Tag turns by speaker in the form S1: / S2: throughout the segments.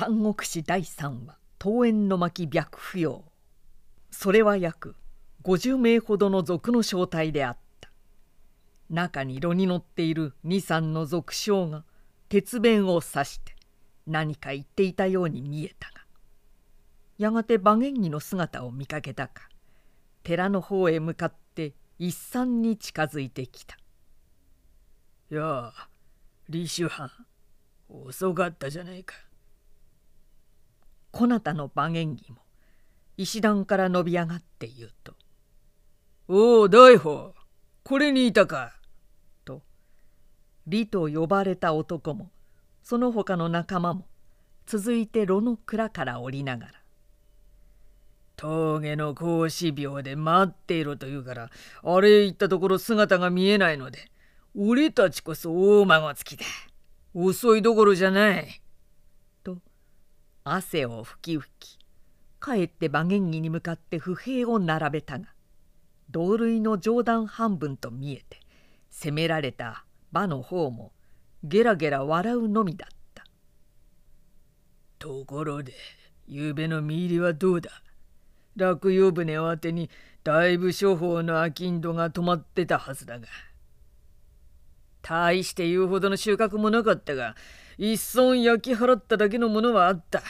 S1: 三国志第三話桃園の巻白不要。それは約50名ほどの族の正体であった。中に炉に乗っている23の族将が鉄弁を刺して何か言っていたように見えたがやがて馬元義の姿を見かけたか寺の方へ向かって一山に近づいてきた「
S2: やあ李州藩遅かったじゃないか」
S1: こなたの馬元義も石段から伸び上がって言うと「
S2: おお大宝これにいたか」
S1: と李と呼ばれた男もその他の仲間も続いて炉の蔵から降りながら「
S2: 峠の格子病で待っていろと言うからあれ行ったところ姿が見えないので俺たちこそ大孫つきだ遅いどころじゃない」
S1: 汗を拭き拭きかえって馬元義に向かって不平を並べたが同類の冗談半分と見えて責められた馬の方もゲラゲラ笑うのみだった。
S2: ところでゆうべの見入りはどうだ？落葉船をあてにだいぶ処方の商人が止まってたはずだが。大して言うほどの収穫もなかったが一損焼き払っただけのものはあった。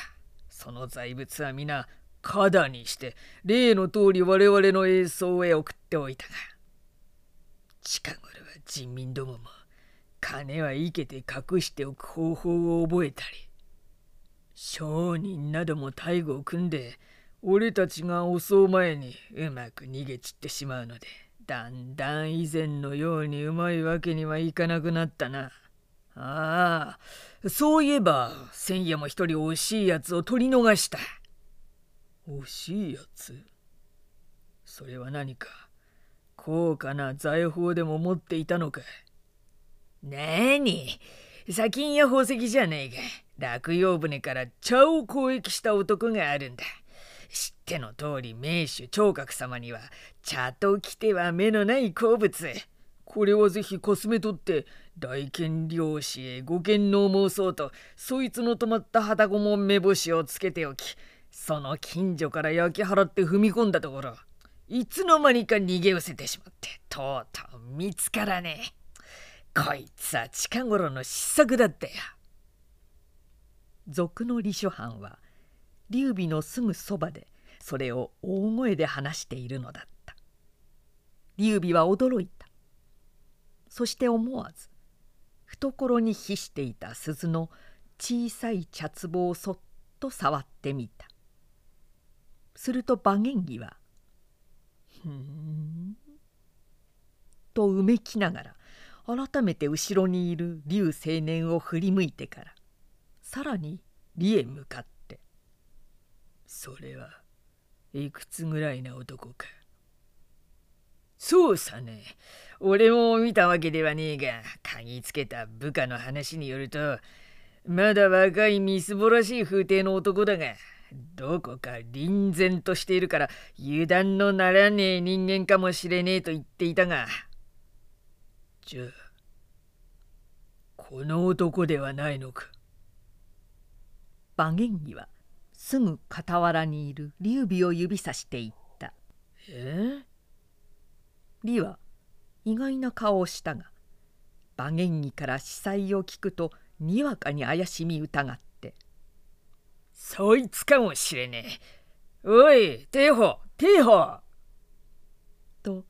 S2: その財物は皆、花壇にして、例の通り我々の栄奏へ送っておいたが、近頃は人民どもも、金は生けて隠しておく方法を覚えたり、商人なども大護を組んで、俺たちが襲う前にうまく逃げ散ってしまうので、だんだん以前のようにうまいわけにはいかなくなったな。ああ、そういえば、千夜も一人惜しいやつを取り逃した。惜しいやつそれは何か、高価な財宝でも持っていたのか？なに砂金や宝石じゃねえか。落葉船から茶を交易した男があるんだ。知っての通り名手聴覚様には茶と来ては目のない好物。これはぜひコスメ取って大剣漁師へご剣能申そうとそいつの止まった旗子も目星をつけておきその近所から焼き払って踏み込んだところいつの間にか逃げ失せてしまってとうとう見つからねえ。こいつは近頃の失策だったよ。
S1: 賊の李書藩は劉備のすぐそばでそれを大声で話しているのだった。劉備は驚いた。そして思わず懐に秘してい。た鈴の小さい。茶壺をそっと触ってみたすると馬元義は「ふん」とうめきながら改めて後ろにい。る劉青年を振り向い。てからさらに李へ向かって「
S2: それはい。くつぐらい。な男か」そうさね。俺も見たわけではねえが、嗅ぎつけた部下の話によると、まだ若いみすぼらしい風景の男だが、どこか臨然としているから油断のならねえ人間かもしれねえと言っていたが、じゃあ、この男ではないのか。
S1: 馬元義はすぐ傍らにいる劉備を指さして言った。
S2: え？
S1: 李は意外な顔をしたが馬元義から司祭を聞くとにわかに怪しみ疑って「
S2: そいつかもしれねえ。おい帝保帝保!」
S1: と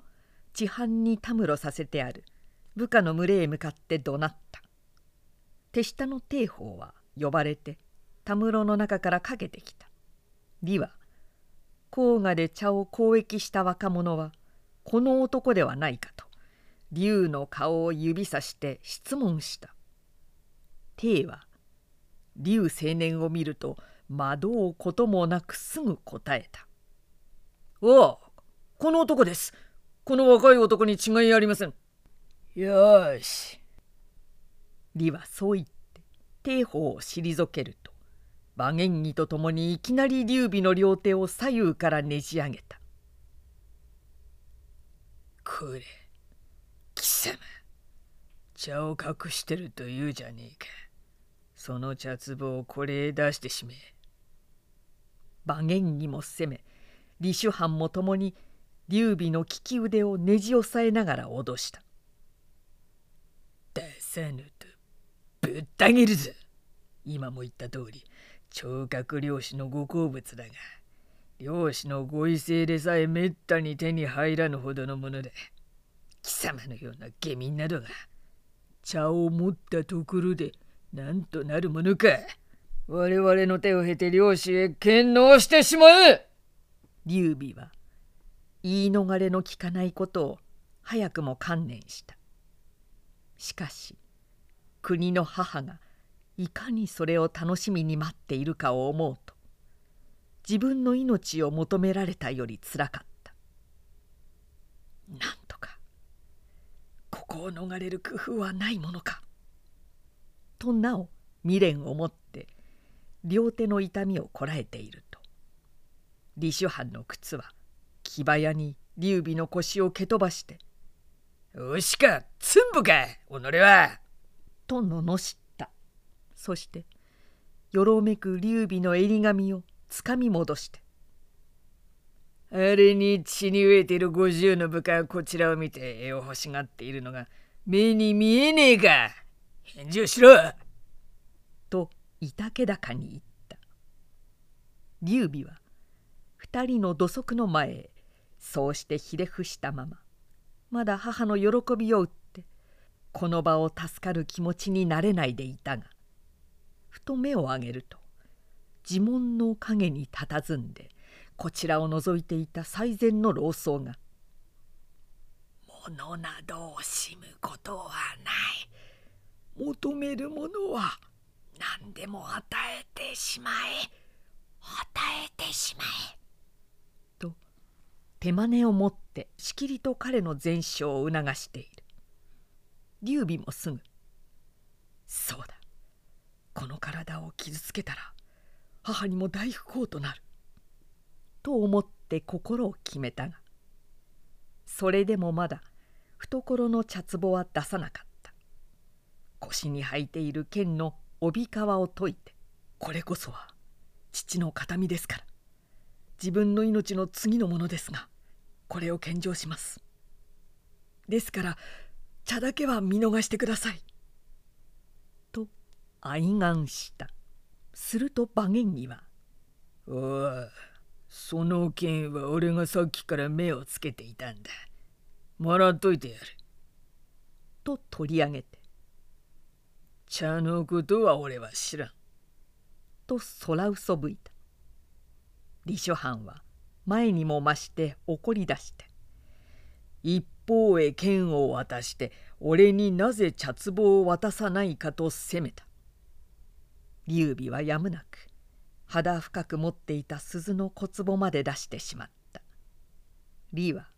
S1: 地藩にたむろさせてある部下の群れへ向かって怒鳴った。手下の帝保は呼ばれてたむろの中からかけてきた。李は黄河で茶を交易した若者はこの男ではないかと竜の顔を指さして質問した。帝は竜青年を見ると惑うこともなくすぐ答えた「
S2: おおこの男です。この若い男に違いありません」よし。
S1: 李はそう言って帝法を退けると馬元義と共にいきなり劉備の両手を左右からねじ上げた。
S2: これ。貴様。茶を隠してると言うじゃねえか。その茶壺をこれへ出してしめ。
S1: 馬言にも攻め李主藩も共に劉備の利き腕をねじ押さえながら脅した「
S2: 出さぬとぶった切るぞ。今も言った通り聴覚漁師のご好物だが。漁師のご威勢でさえめったに手に入らぬほどのもので貴様のような下民などが茶を持ったところでなんとなるものか。我々の手を経て漁師へ献納してしまえ
S1: 劉備は言い逃れのきかないことを早くも観念した。しかし国の母がいかにそれを楽しみに待っているかを思うと自分の命を求められたよりつらかった。なんとかここを逃れる工夫はないものか。となお未練を持って両手の痛みをこらえていると。李主藩の靴は木早に劉備の腰を蹴飛ばして「
S2: 牛かつんぶか己は!」
S1: と罵った。そしてよろめく劉備の襟髪をつかみ戻して。
S2: あれに血に飢えている五十の部下はこちらを見て絵を欲しがっているのが目に見えねえか。返事をしろ。
S1: といたけ高に言った。劉備は二人の土足の前へそうしてひれ伏したまままだ母の喜びを売ってこの場を助かる気持ちになれないでいたがふと目を上げると自問の影に佇んでこちらを覗いていた最善の老僧が「物などを惜しむことはない。求めるものは何でも与えてしまえ。与えてしまえ」と手真似を持ってしきりと彼の全勝を促している。劉備もすぐ「そうだ。この体を傷つけたら母にも大不幸となる」と思って心を決めたがそれでもまだ懐の茶壺は出さなかった。腰に履いている剣の帯皮を解いてこれこそは父の形見ですから。自分の命の次のものですがこれを献上します。ですから茶だけは見逃してください。と哀願した。すると馬言には「
S2: おおその剣は俺がさっきから目をつけていたんだ。もらっといてやる」
S1: と取り上げて「
S2: 茶のことは俺は知らん」
S1: と空嘘吹いた。李書藩は前にも増して怒り出して一方へ剣を渡して俺になぜ茶壺を渡さないかと責めた。劉備はやむなく肌深く持っていた鈴の小壺まで出してしまった。李は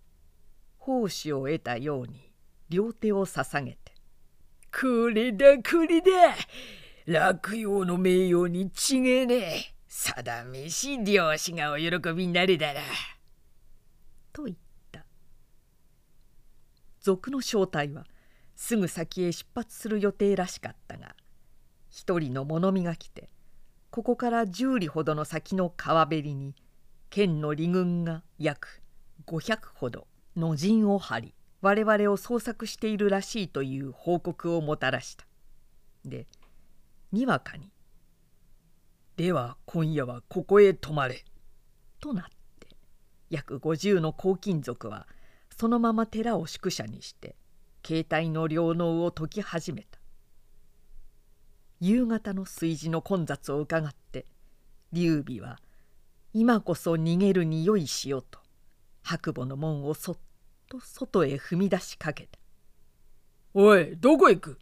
S1: 奉仕を得たように両手を捧げて「
S2: これだこれだ。落葉の名誉に違えね。え定めし漁師がお喜びになるだろう」
S1: と言った。賊の正体はすぐ先へ出発する予定らしかった。が一人の物見が来てここから十里ほどの先の川べりに県の利軍が約500ほどの陣を張り我々を捜索しているらしいという報告をもたらした。でにわかに「
S2: では今夜はここへ泊まれ」
S1: となって約50の黄金族はそのまま寺を宿舎にして携帯の療能を解き始めた夕方の炊事の混雑をうかがって劉備は今こそ逃げるによいしようと白母の門をそっと外へ踏み出しかけた「
S2: おいどこ行く?」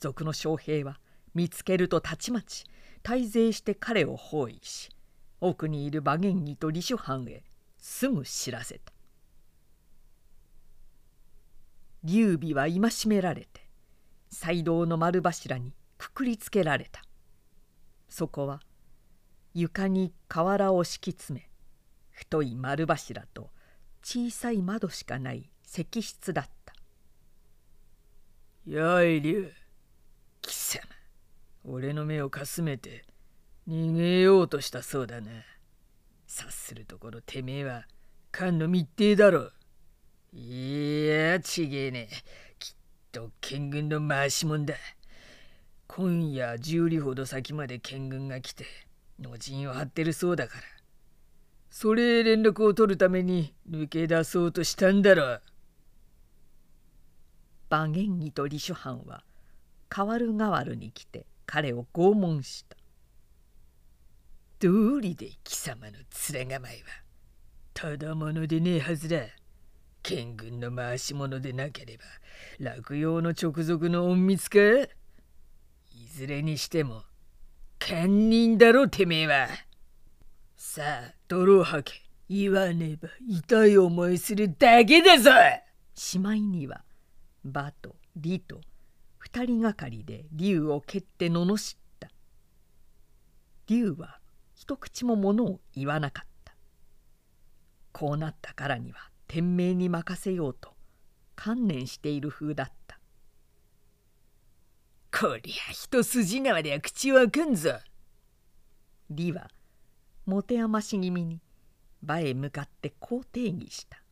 S1: 賊の将兵は見つけるとたちまち大勢して彼を包囲し奥にいる馬元義と李主藩へすぐ知らせた劉備は戒められて祭道の丸柱にくくりつけられたそこは床に瓦を敷き詰め太い丸柱と小さい窓しかない石室だった「
S2: やい竜貴様俺の目をかすめて逃げようとしたそうだな。察するところてめえは菅の密偵だろ。いやちげえねきっと剣軍の回しもんだ。今夜十里ほど先まで剣軍が来ての陣を張ってるそうだから。それ連絡を取るために抜け出そうとしたんだろう。
S1: 馬元義と李主藩は代わる代わるに来て彼を拷問した
S2: 道理で貴様の面構えはただものでねえはずだ剣軍の回し者でなければ落葉の直属の隠密か？ずれにしても堪忍だろてめえは。さあ泥を吐け言わねば痛い思いするだけだぞ。
S1: しまいには馬と李と二人がかりで竜を蹴って罵った。竜は一口もものを言わなかった。こうなったからには天命に任せようと観念している風だった。
S2: こりゃ一筋縄では口はかんぞ。
S1: 李は持て余し気味に馬へ向かってこう定義した。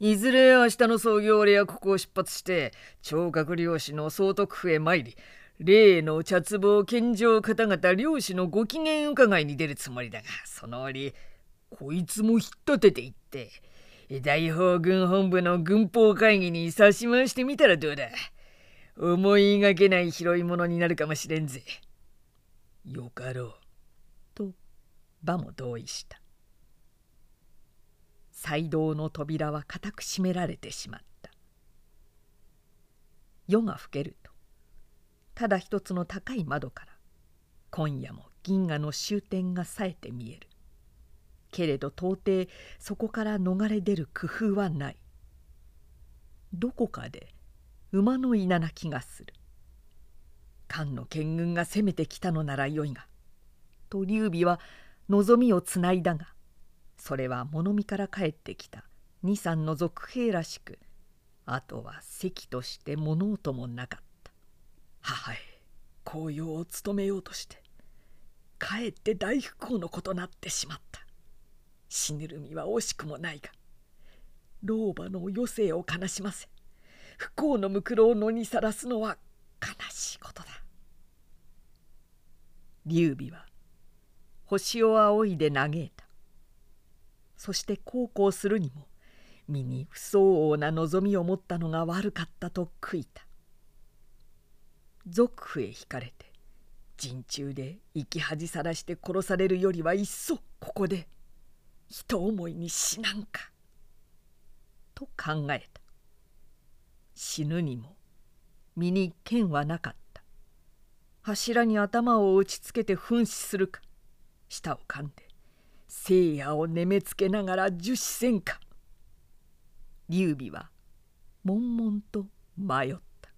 S2: いずれ明日の創業俺はここを出発して聴覚漁師の総督府へ参り例の茶壺献上方々漁師のご機嫌伺いに出るつもりだがその折こいつも引っ立てていって大砲軍本部の軍法会議に差し回してみたらどうだ。思いがけない拾い物になるかもしれんぜ。よかろう。
S1: と馬も同意した。祭道の扉は固く閉められてしまった。夜が更けるとただ一つの高い窓から今夜も銀河の終点がさえて見える。けれど到底そこから逃れ出る工夫はない。どこかで馬の稲な気がする。漢の剣軍が攻めてきたのならよいがと劉備は望みをつないだがそれは物見から帰ってきた二三の賊兵らしくあとは席として物音もなかった。母へ紅葉を務めようとしてかえって大不幸のことなってしまった。死ぬる身は惜しくもないが老婆の余生を悲しませ不幸のむくろを野にさらすのは悲しいことだ。劉備は星を仰いで嘆いた。そして孝行するにも身に不相応な望みを持ったのが悪かったと悔いた。賊府へ引かれて陣中で生き恥さらして殺されるよりはいっそここで人思いに死なんかと考えた。死ぬにも身に剣はなかった。柱に頭を打ちつけて噴死するか舌を噛んで聖夜を眠めつけながら樹脂せんか。劉備は悶々と迷った。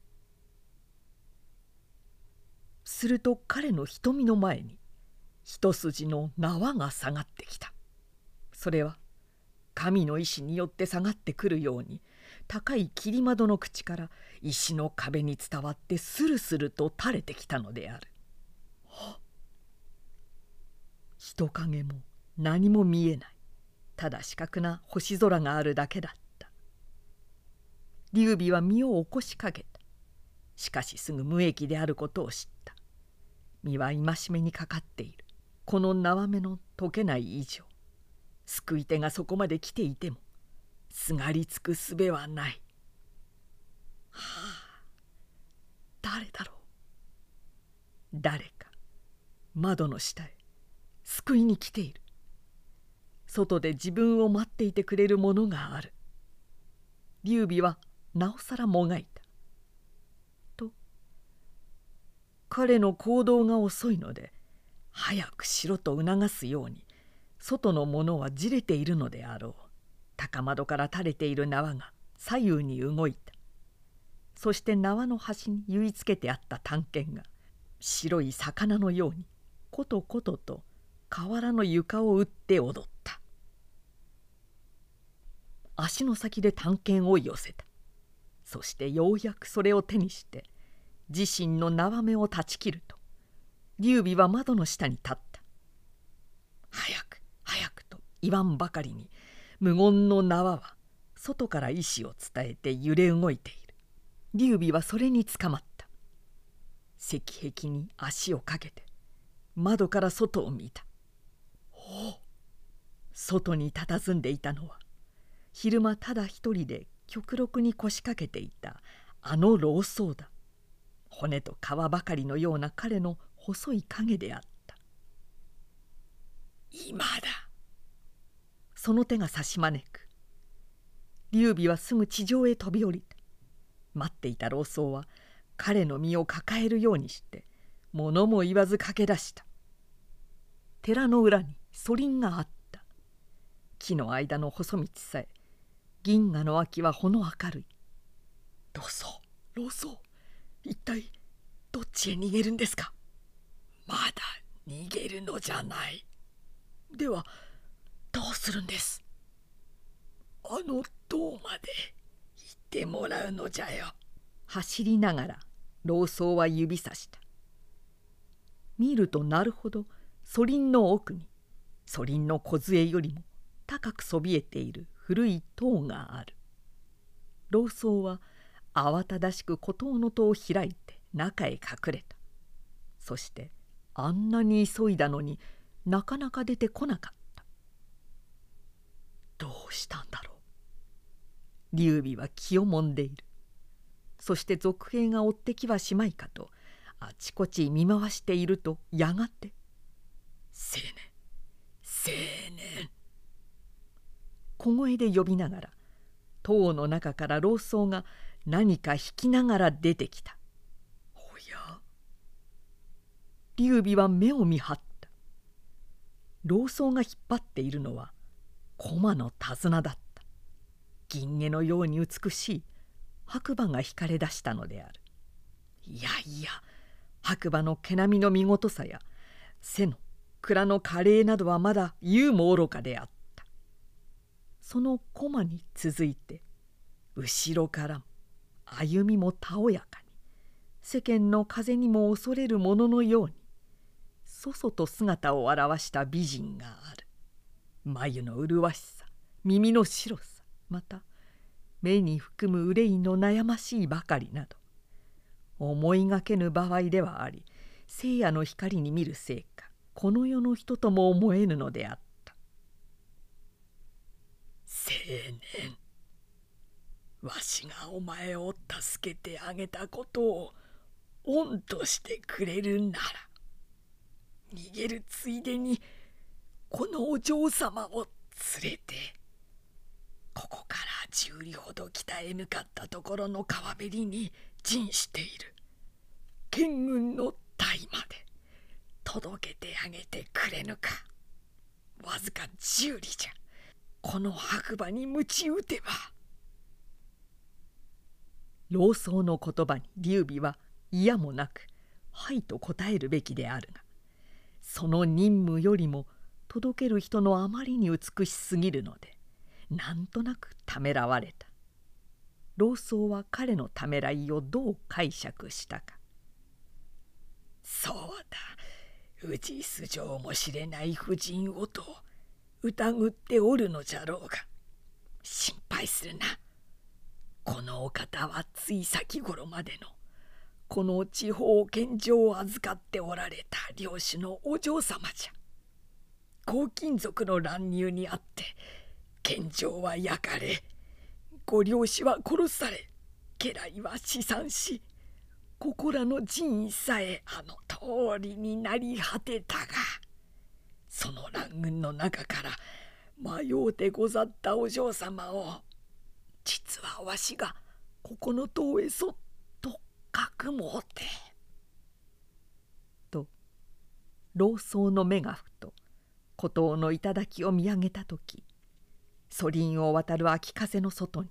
S1: すると彼の瞳の前に一筋の縄が下がってきた。それは神の意志によって下がってくるように高い霧窓の口から石の壁に伝わってスルスルと垂れてきたのである。人影も何も見えない。ただ四角な星空があるだけだった。劉備は身を起こしかけた。しかしすぐ無益であることを知った。身は戒めにかかっている。この縄目の解けない以上。救い手がそこまで来ていてもすがりつくすべはない。はあ。誰だろう。誰か。窓の下へ。救いに来ている。外で自分を待っていてくれるものがある。劉備はなおさらもがいた。と彼の行動が遅いので早くしろと促すように外の者はじれているのであろう。高窓から垂れている縄が左右に動いた。そして縄の端に結いつけてあった探検が白い魚のようにことことと河原の床を打って踊った。足の先で探検を寄せた。そしてようやくそれを手にして自身の縄目を断ち切ると劉備は窓の下に立った。早く早くと言わんばかりに無言の縄は外から意志を伝えて揺れ動いている。劉備はそれにつかまった。石壁に足をかけて窓から外を見た。お外に佇んでいたのは昼間ただ一人で極力に腰掛けていたあの老僧だ。骨と皮ばかりのような彼の細い影であった。今だ。その手が差し招く。劉備はすぐ地上へ飛び降りた。待っていた老僧は彼の身を抱えるようにして物も言わず駆け出した。寺の裏に祖林があった。木の間の細道さえ銀河の秋はほの明るい。老僧老僧。一体どっちへ逃げるんですか?
S2: まだ逃げるのじゃない。
S1: ではどうするんです？
S2: あの塔まで行ってもらうのじゃよ。
S1: 走りながら老僧は指さした。見るとなるほど祖林の奥に祖林の梢よりも高くそびえている古い塔がある。老僧は慌ただしく孤島の戸を開いて中へ隠れた。そしてあんなに急いだのになかなか出てこなかった。したんだろう。劉備は気をもんでいる。そして続兵が追ってきはしまいかとあちこち見回しているとやがて「
S2: 青年青年」
S1: 小声で呼びながら塔の中から老僧が何か引きながら出てきた。
S2: おや？
S1: 劉備は目を見張った。老僧が引っ張っているのは駒の手綱だった。銀毛のように美しい白馬が引かれ出したのである。いやいや白馬の毛並みの見事さや背の蔵の華麗などはまだ言うも愚かであった。その駒に続いて後ろから歩みもたおやかに世間の風にも恐れるもののようにそそと姿を現した美人がある。眉の麗しさ耳の白さまた目に含む憂いの悩ましいばかりなど思いがけぬ場合ではあり聖夜の光に見るせいかこの世の人とも思えぬのであった。
S2: 青年わしがお前を助けてあげたことを恩としてくれるなら逃げるついでにこのお嬢様を連れてここから十里ほど北へ向かったところの川べりに陣している。剣軍の隊まで届けてあげてくれぬか。わずか十里じゃ。この白馬に鞭打てば。
S1: 老僧の言葉に劉備は嫌もなく「はい」と答えるべきであるがその任務よりも届ける人のあまりに美しすぎるのでなんとなくためらわれた。老僧は彼のためらいをどう解釈したか。
S2: そうだ。氏素性もしれない婦人をと疑っておるのじゃろうが。心配するな。このお方はつい先頃までのこの地方献上を預かっておられた領主のお嬢様じゃ。黄金族の乱入にあって献上は焼かれご領主は殺され家来は死産しここらの寺院さえあの通りになり果てたがその乱軍の中から迷うてござったお嬢様を実はわしがここの塔へそっとかくもうて。
S1: と老僧の目がふと孤島の頂を見上げた時祖林を渡る秋風の外に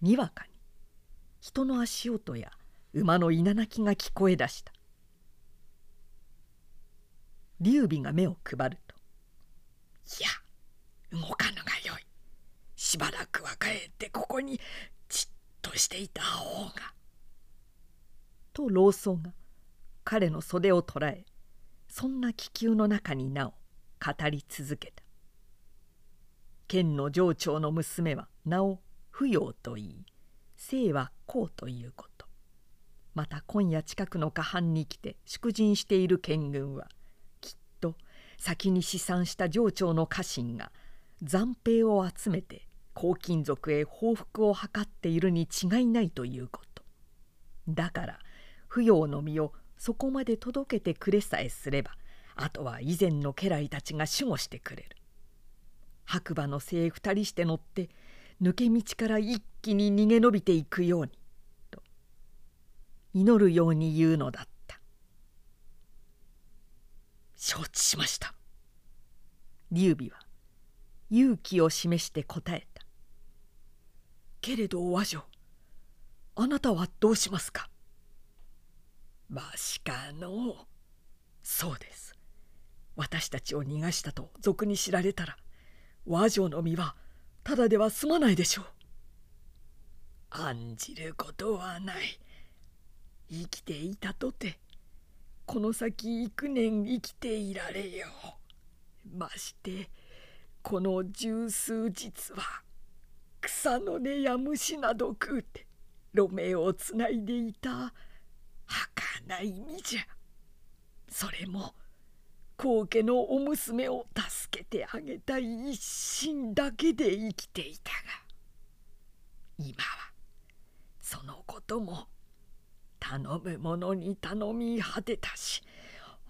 S1: にわかに人の足音や馬の稲鳴きが聞こえ出した。劉備が目を配ると「
S2: いや動かぬがよい。しばらくは帰ってここにじっとしていた方が」
S1: と老僧が彼の袖を捉えそんな気球の中になお語り続けた。県の上長の娘は名を不要と言い姓はこうということ。また今夜近くの下藩に来て祝陣している県軍はきっと先に試算した上長の家臣が残兵を集めて黄金族へ報復を図っているに違いないということ。だから不要の身をそこまで届けてくれさえすればあとは以前の家来たちが守護してくれる。白馬の精二人して乗って抜け道から一気に逃げ延びていくようにと祈るように言うのだった。承知しました。劉備は勇気を示して答えた。けれど和女あなたはどうしますか？
S2: わしかの
S1: そうです。私たちを逃がしたと俗に知られたら和女の身はただでは済まないでしょう。
S2: 案じることはない。生きていたとてこの先幾年生きていられよう。ましてこの十数日は草の根や虫など食うて路面をつないでいた儚い身じゃ。それも高家のお娘を助けてあげたい一心だけで生きていたが今はそのことも頼む者に頼み果てたし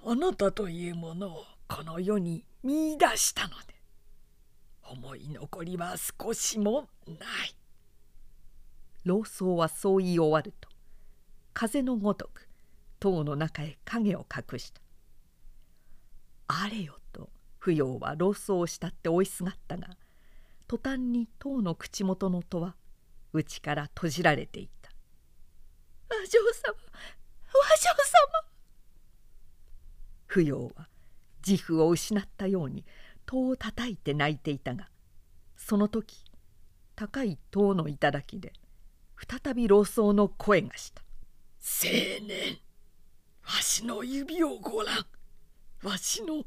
S2: あなたというものをこの世に見いだしたので思い残りは少しもない。
S1: 老僧はそう言い終わると風のごとく塔の中へ影を隠した。あれよと不要は老僧を慕って追いすがったが途端に塔の口元の戸は内から閉じられていた「
S3: 和尚様和尚様」
S1: 不要は自負を失ったように戸をたたいて泣いていたがその時高い塔の頂で再び老僧の声がした「
S2: 青年わしの指をごらんわしの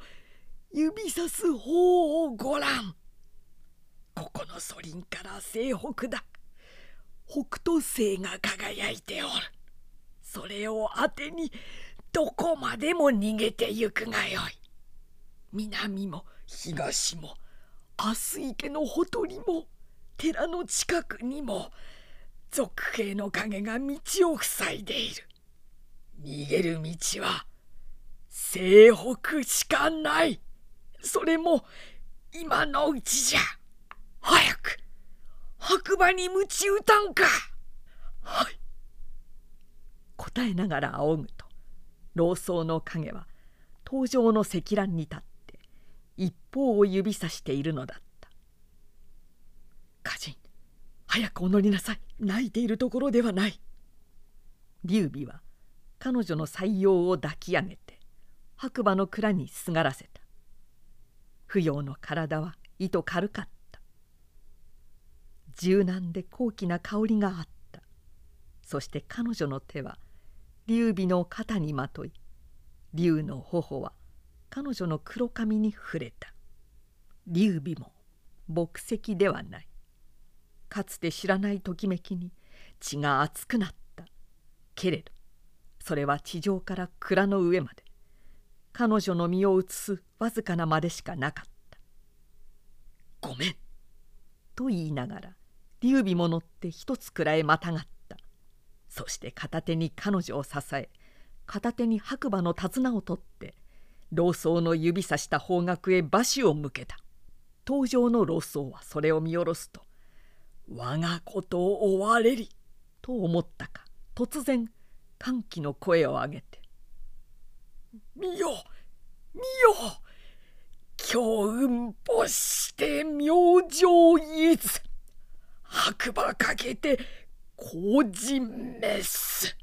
S2: 指さす方をごらんここのソリンから西北だ。北斗星が輝いておる。それを当てにどこまでも逃げてゆくがよい。南も東も明日池のほとりも寺の近くにも賊兵の影が道を塞いでいる。逃げる道は西北しかない。それも今のうちじゃ。早く白馬に鞭打たんか。はい。
S1: 答えながら仰ぐと老僧の影は登場の石欄に立って一方を指さしているのだった。歌人早くお乗りなさい。泣いているところではない。劉備は彼女の採用を抱き上げて白馬の蔵にすがらせた。不要の体は糸軽かった。柔軟で高貴な香りがあった。そして彼女の手は劉備の肩にまとい劉の頬は彼女の黒髪に触れた。劉備も牧石ではない。かつて知らないときめきに血が熱くなった。けれどそれは地上から蔵の上まで彼女の身を移すわずかなまでしかなかった「ごめん」と言いながら劉備も乗って一つくらいまたがった。そして片手に彼女を支え片手に白馬の手綱を取って老僧の指さした方角へ馬首を向けた。登場の老僧はそれを見下ろすと「我がことを追われり」と思ったか突然歓喜の声を上げて
S2: 見よ見よ。強運没して明星伊豆白馬かけて工事メス。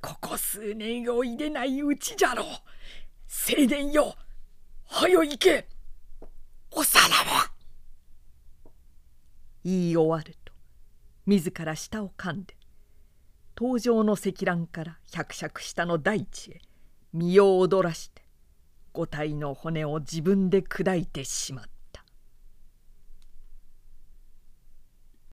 S2: ここ数年を入れないうちじゃろ。う青年よはよ行け。おさらば
S1: 言い終わると自ら舌を噛んで登場の石欄から百尺下の大地へ身を躍らして五体の骨を自分で砕いてしまった。